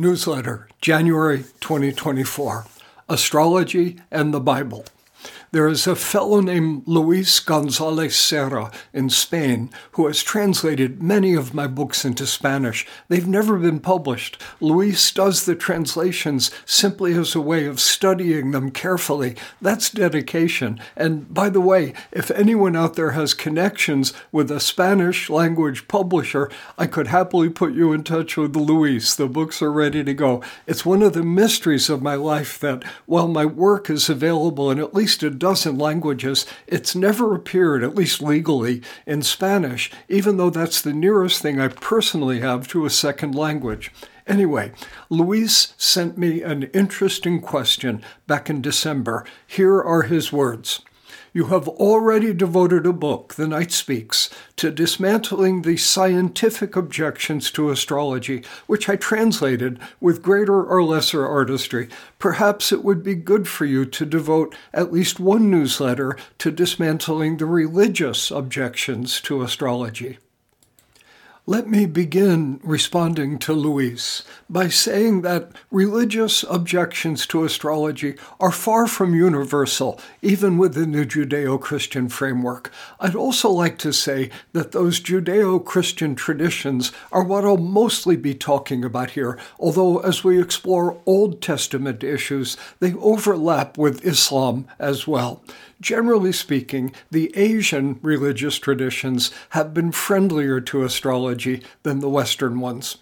Newsletter, January 2024 Astrology and the Bible. There is a fellow named Luis Gonzales Serra in Spain who has translated many of my books into Spanish. They've never been published. Luis does the translations simply as a way of studying them carefully. That's dedication. And by the way, if anyone out there has connections with a Spanish language publisher, I could happily put you in touch with Luis. The books are ready to go. It's one of the mysteries of my life that while my work is available in at least a dozen languages, it's never appeared, at least legally, in Spanish, even though that's the nearest thing I personally have to a second language. Anyway, Luis sent me an interesting question back in December. Here are his words. You have already devoted a book, The Night Speaks, to dismantling the scientific objections to astrology, which I translated with greater or lesser artistry. Perhaps it would be good for you to devote at least one newsletter to dismantling the religious objections to astrology. Let me begin responding to Luis by saying that religious objections to astrology are far from universal, even within the Judeo Christian framework. I'd also like to say that those Judeo Christian traditions are what I'll mostly be talking about here, although as we explore Old Testament issues, they overlap with Islam as well. Generally speaking, the Asian religious traditions have been friendlier to astrology than the Western ones.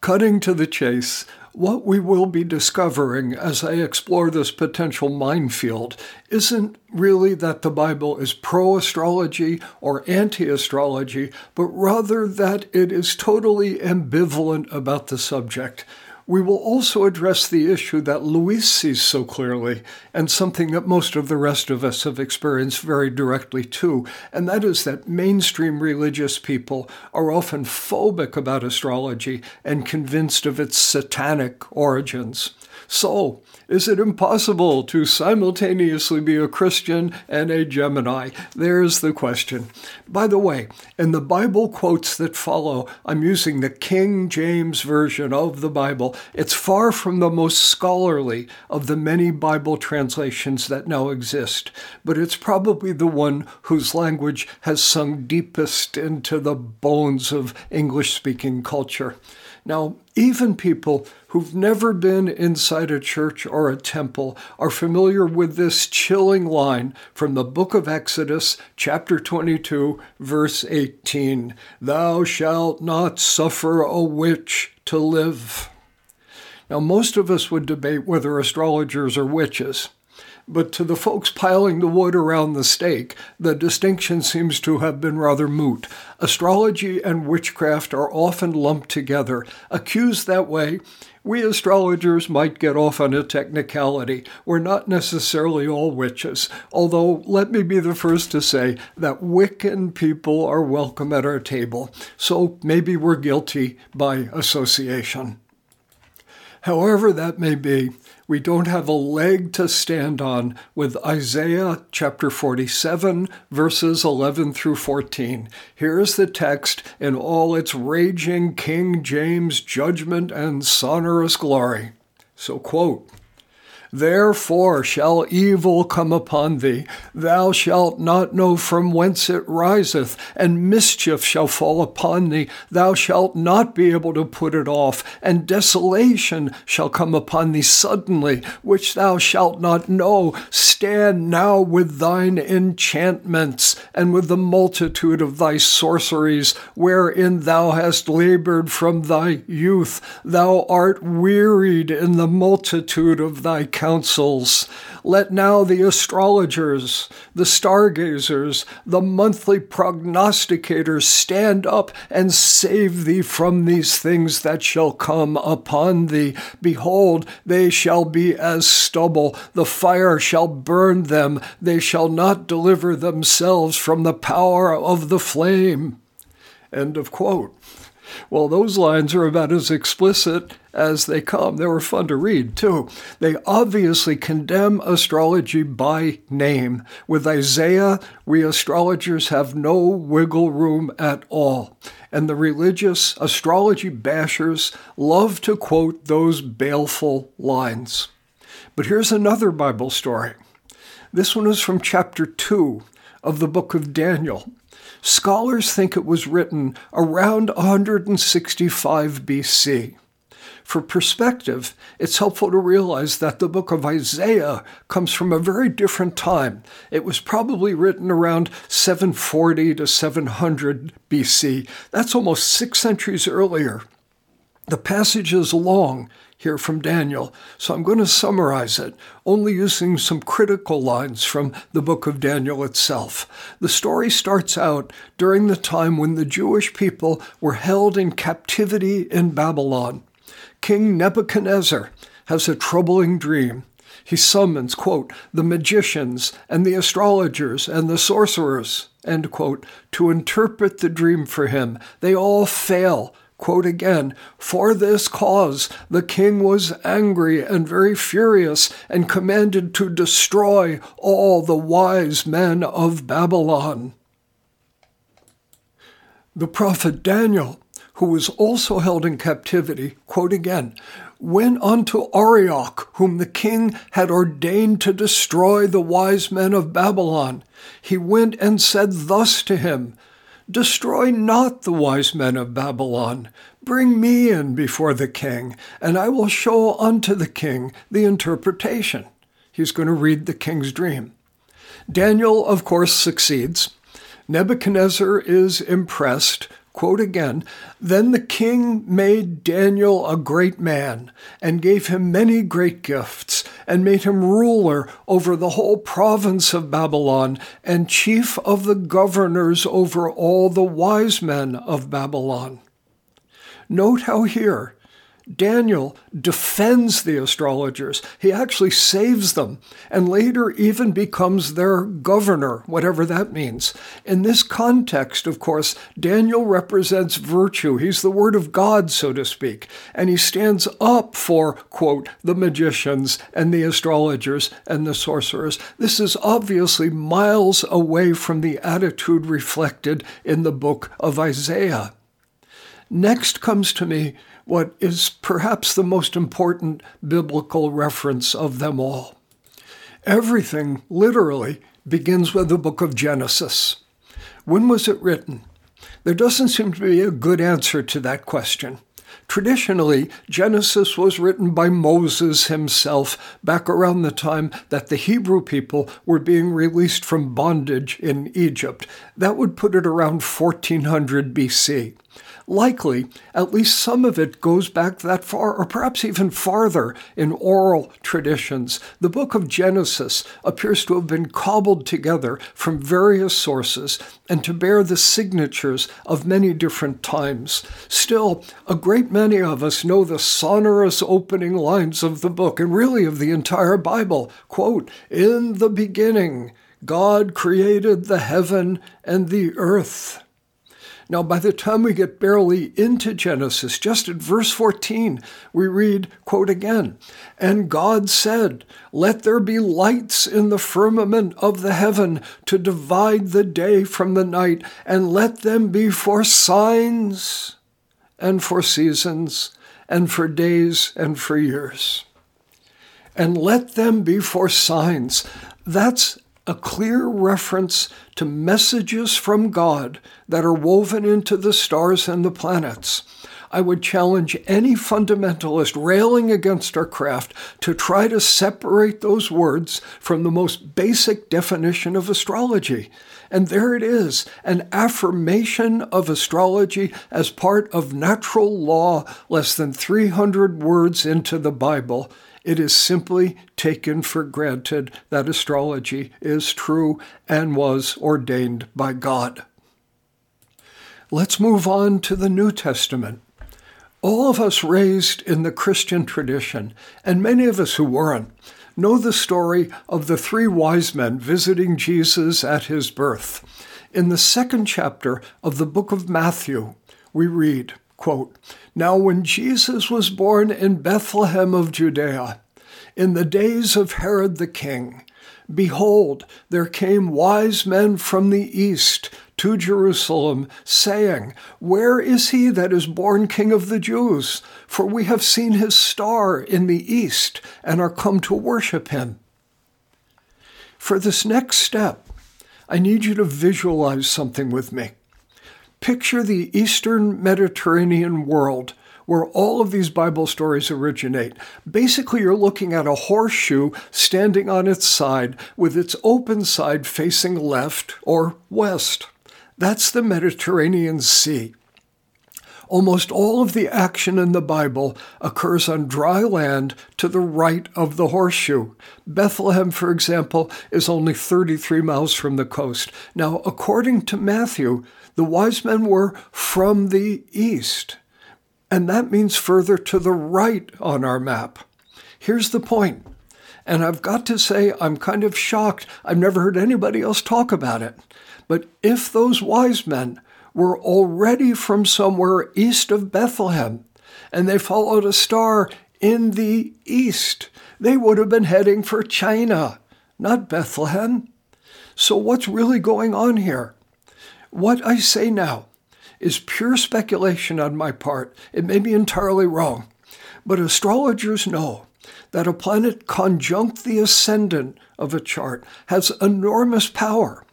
Cutting to the chase, what we will be discovering as I explore this potential minefield isn't really that the Bible is pro astrology or anti astrology, but rather that it is totally ambivalent about the subject. We will also address the issue that Luis sees so clearly, and something that most of the rest of us have experienced very directly too, and that is that mainstream religious people are often phobic about astrology and convinced of its satanic origins. So, is it impossible to simultaneously be a Christian and a Gemini? There's the question. By the way, in the Bible quotes that follow, I'm using the King James Version of the Bible. It's far from the most scholarly of the many Bible translations that now exist, but it's probably the one whose language has sunk deepest into the bones of English speaking culture. Now, even people who've never been inside a church or a temple are familiar with this chilling line from the book of Exodus, chapter 22, verse 18 Thou shalt not suffer a witch to live. Now, most of us would debate whether astrologers are witches. But to the folks piling the wood around the stake, the distinction seems to have been rather moot. Astrology and witchcraft are often lumped together. Accused that way, we astrologers might get off on a technicality. We're not necessarily all witches, although let me be the first to say that Wiccan people are welcome at our table, so maybe we're guilty by association. However, that may be, we don't have a leg to stand on with Isaiah chapter 47, verses 11 through 14. Here's the text in all its raging King James judgment and sonorous glory. So, quote, Therefore shall evil come upon thee. Thou shalt not know from whence it riseth, and mischief shall fall upon thee. Thou shalt not be able to put it off, and desolation shall come upon thee suddenly, which thou shalt not know. Stand now with thine enchantments, and with the multitude of thy sorceries, wherein thou hast labored from thy youth. Thou art wearied in the multitude of thy counsels. Let now the astrologers, the stargazers, the monthly prognosticators stand up and save thee from these things that shall come upon thee. Behold, they shall be as stubble, the fire shall burn them, they shall not deliver themselves from the power of the flame. End of quote. Well, those lines are about as explicit as they come. They were fun to read, too. They obviously condemn astrology by name. With Isaiah, we astrologers have no wiggle room at all. And the religious astrology bashers love to quote those baleful lines. But here's another Bible story. This one is from chapter 2 of the book of Daniel. Scholars think it was written around 165 BC. For perspective, it's helpful to realize that the book of Isaiah comes from a very different time. It was probably written around 740 to 700 BC. That's almost six centuries earlier. The passage is long here from Daniel, so I'm going to summarize it, only using some critical lines from the book of Daniel itself. The story starts out during the time when the Jewish people were held in captivity in Babylon. King Nebuchadnezzar has a troubling dream. He summons, quote, the magicians and the astrologers and the sorcerers, end quote, to interpret the dream for him. They all fail. Quote again, for this cause the king was angry and very furious and commanded to destroy all the wise men of Babylon. The prophet Daniel who was also held in captivity, quote again, went unto Arioch, whom the king had ordained to destroy the wise men of Babylon. He went and said thus to him, Destroy not the wise men of Babylon. Bring me in before the king, and I will show unto the king the interpretation. He's going to read the king's dream. Daniel, of course, succeeds. Nebuchadnezzar is impressed Quote again Then the king made Daniel a great man, and gave him many great gifts, and made him ruler over the whole province of Babylon, and chief of the governors over all the wise men of Babylon. Note how here Daniel defends the astrologers. He actually saves them and later even becomes their governor, whatever that means. In this context, of course, Daniel represents virtue. He's the word of God, so to speak, and he stands up for, quote, the magicians and the astrologers and the sorcerers. This is obviously miles away from the attitude reflected in the book of Isaiah. Next comes to me what is perhaps the most important biblical reference of them all. Everything, literally, begins with the book of Genesis. When was it written? There doesn't seem to be a good answer to that question. Traditionally, Genesis was written by Moses himself back around the time that the Hebrew people were being released from bondage in Egypt. That would put it around 1400 BC. Likely, at least some of it goes back that far, or perhaps even farther in oral traditions. The book of Genesis appears to have been cobbled together from various sources and to bear the signatures of many different times. Still, a great many of us know the sonorous opening lines of the book and really of the entire Bible. Quote, In the beginning, God created the heaven and the earth. Now, by the time we get barely into Genesis, just at verse 14, we read, quote again, And God said, Let there be lights in the firmament of the heaven to divide the day from the night, and let them be for signs and for seasons and for days and for years. And let them be for signs. That's a clear reference to messages from God that are woven into the stars and the planets. I would challenge any fundamentalist railing against our craft to try to separate those words from the most basic definition of astrology. And there it is an affirmation of astrology as part of natural law, less than 300 words into the Bible. It is simply taken for granted that astrology is true and was ordained by God. Let's move on to the New Testament. All of us raised in the Christian tradition, and many of us who weren't, know the story of the three wise men visiting Jesus at his birth. In the second chapter of the book of Matthew, we read, Quote, Now when Jesus was born in Bethlehem of Judea, in the days of Herod the king, behold, there came wise men from the east to Jerusalem, saying, Where is he that is born King of the Jews? For we have seen his star in the east and are come to worship him. For this next step, I need you to visualize something with me. Picture the eastern Mediterranean world where all of these Bible stories originate. Basically, you're looking at a horseshoe standing on its side with its open side facing left or west. That's the Mediterranean Sea. Almost all of the action in the Bible occurs on dry land to the right of the horseshoe. Bethlehem, for example, is only 33 miles from the coast. Now, according to Matthew, the wise men were from the east, and that means further to the right on our map. Here's the point, and I've got to say, I'm kind of shocked. I've never heard anybody else talk about it. But if those wise men were already from somewhere east of Bethlehem and they followed a star in the east, they would have been heading for China, not Bethlehem. So, what's really going on here? What I say now is pure speculation on my part. It may be entirely wrong, but astrologers know that a planet conjunct the ascendant of a chart has enormous power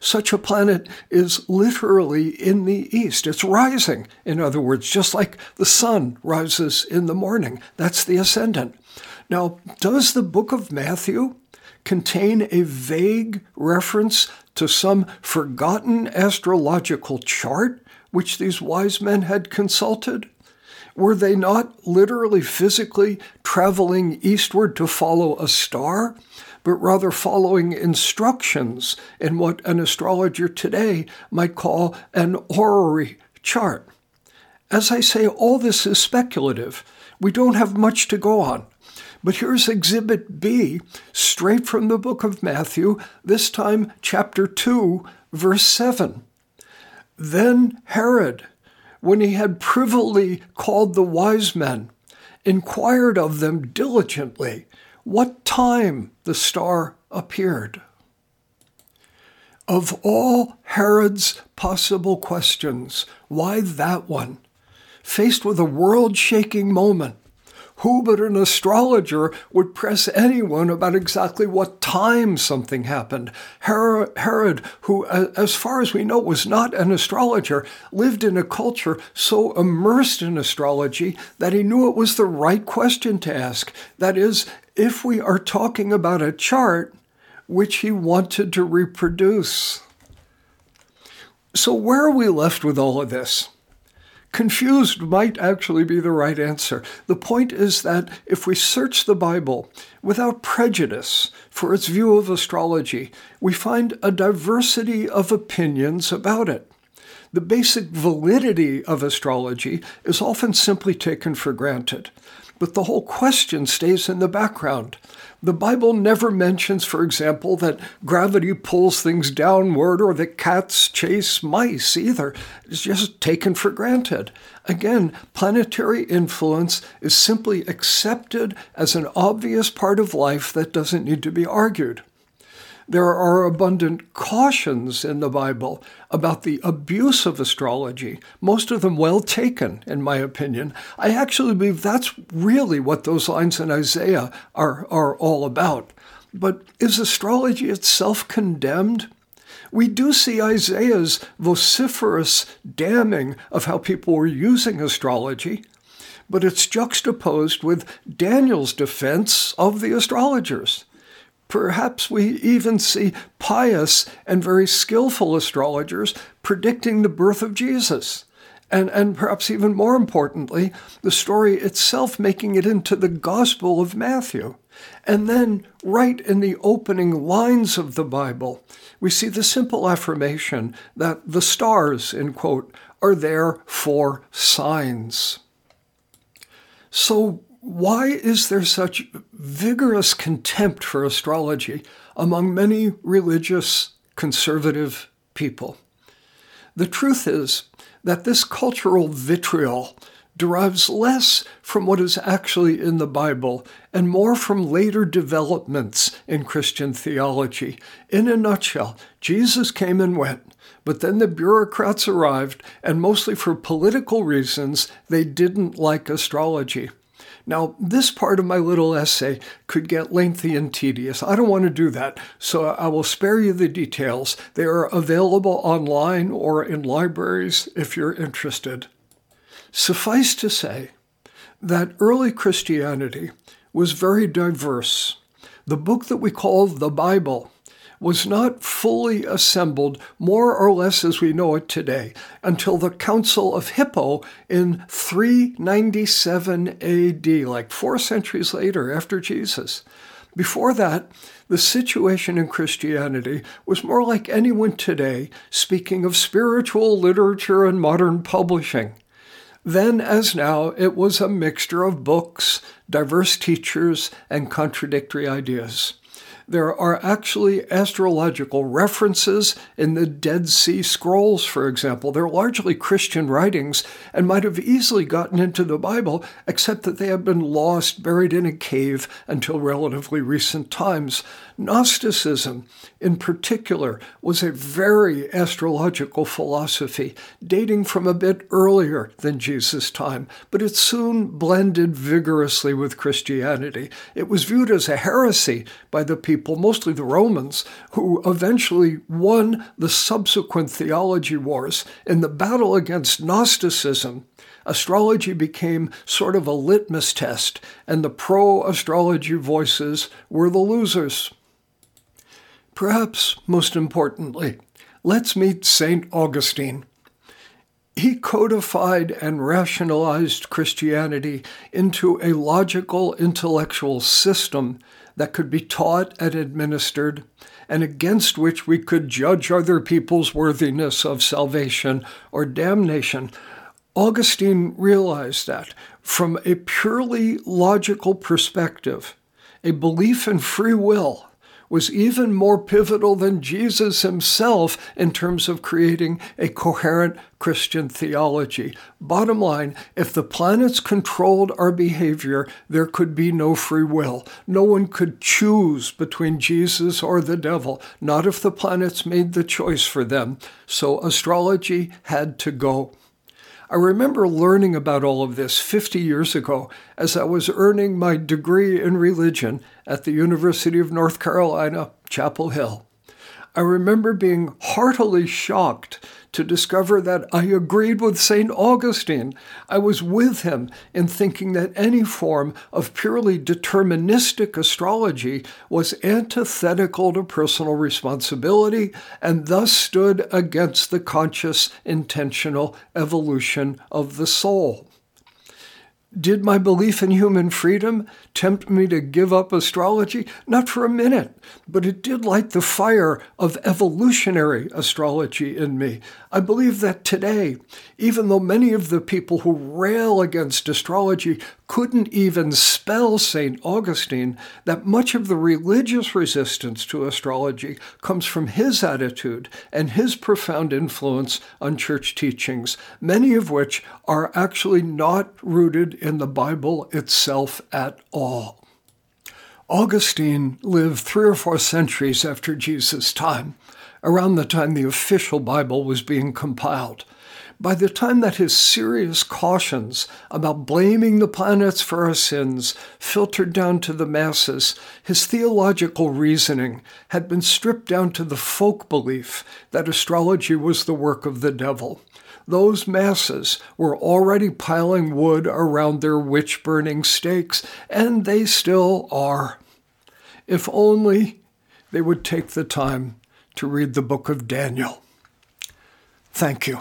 such a planet is literally in the east. It's rising, in other words, just like the sun rises in the morning. That's the ascendant. Now, does the book of Matthew contain a vague reference to some forgotten astrological chart which these wise men had consulted? Were they not literally physically traveling eastward to follow a star? But rather following instructions in what an astrologer today might call an horary chart. As I say, all this is speculative. We don't have much to go on. But here's Exhibit B, straight from the book of Matthew, this time chapter 2, verse 7. Then Herod, when he had privily called the wise men, inquired of them diligently what time the star appeared. Of all Herod's possible questions, why that one? Faced with a world shaking moment, who but an astrologer would press anyone about exactly what time something happened? Herod, who, as far as we know, was not an astrologer, lived in a culture so immersed in astrology that he knew it was the right question to ask. That is, if we are talking about a chart which he wanted to reproduce. So, where are we left with all of this? Confused might actually be the right answer. The point is that if we search the Bible without prejudice for its view of astrology, we find a diversity of opinions about it. The basic validity of astrology is often simply taken for granted, but the whole question stays in the background. The Bible never mentions, for example, that gravity pulls things downward or that cats chase mice either. It's just taken for granted. Again, planetary influence is simply accepted as an obvious part of life that doesn't need to be argued. There are abundant cautions in the Bible about the abuse of astrology, most of them well taken, in my opinion. I actually believe that's really what those lines in Isaiah are, are all about. But is astrology itself condemned? We do see Isaiah's vociferous damning of how people were using astrology, but it's juxtaposed with Daniel's defense of the astrologers. Perhaps we even see pious and very skillful astrologers predicting the birth of Jesus. And, and perhaps even more importantly, the story itself making it into the Gospel of Matthew. And then, right in the opening lines of the Bible, we see the simple affirmation that the stars, in quote, are there for signs. So, why is there such vigorous contempt for astrology among many religious conservative people? The truth is that this cultural vitriol derives less from what is actually in the Bible and more from later developments in Christian theology. In a nutshell, Jesus came and went, but then the bureaucrats arrived, and mostly for political reasons, they didn't like astrology. Now, this part of my little essay could get lengthy and tedious. I don't want to do that, so I will spare you the details. They are available online or in libraries if you're interested. Suffice to say that early Christianity was very diverse. The book that we call the Bible was not fully assembled, more or less as we know it today, until the Council of Hippo in 397 AD, like four centuries later after Jesus. Before that, the situation in Christianity was more like anyone today speaking of spiritual literature and modern publishing. Then, as now, it was a mixture of books, diverse teachers, and contradictory ideas. There are actually astrological references in the Dead Sea Scrolls, for example. They're largely Christian writings and might have easily gotten into the Bible, except that they have been lost, buried in a cave until relatively recent times. Gnosticism, in particular, was a very astrological philosophy, dating from a bit earlier than Jesus' time, but it soon blended vigorously with Christianity. It was viewed as a heresy by the people, mostly the Romans, who eventually won the subsequent theology wars. In the battle against Gnosticism, astrology became sort of a litmus test, and the pro astrology voices were the losers. Perhaps most importantly, let's meet St. Augustine. He codified and rationalized Christianity into a logical intellectual system that could be taught and administered, and against which we could judge other people's worthiness of salvation or damnation. Augustine realized that from a purely logical perspective, a belief in free will was even more pivotal than Jesus himself in terms of creating a coherent Christian theology. Bottom line, if the planets controlled our behavior, there could be no free will. No one could choose between Jesus or the devil, not if the planets made the choice for them. So astrology had to go. I remember learning about all of this 50 years ago as I was earning my degree in religion at the University of North Carolina, Chapel Hill. I remember being heartily shocked to discover that I agreed with St. Augustine. I was with him in thinking that any form of purely deterministic astrology was antithetical to personal responsibility and thus stood against the conscious, intentional evolution of the soul. Did my belief in human freedom tempt me to give up astrology? Not for a minute, but it did light the fire of evolutionary astrology in me. I believe that today, even though many of the people who rail against astrology couldn't even spell St. Augustine, that much of the religious resistance to astrology comes from his attitude and his profound influence on church teachings, many of which are actually not rooted in the Bible itself at all. Augustine lived three or four centuries after Jesus' time, around the time the official Bible was being compiled. By the time that his serious cautions about blaming the planets for our sins filtered down to the masses, his theological reasoning had been stripped down to the folk belief that astrology was the work of the devil. Those masses were already piling wood around their witch burning stakes, and they still are. If only they would take the time to read the book of Daniel. Thank you.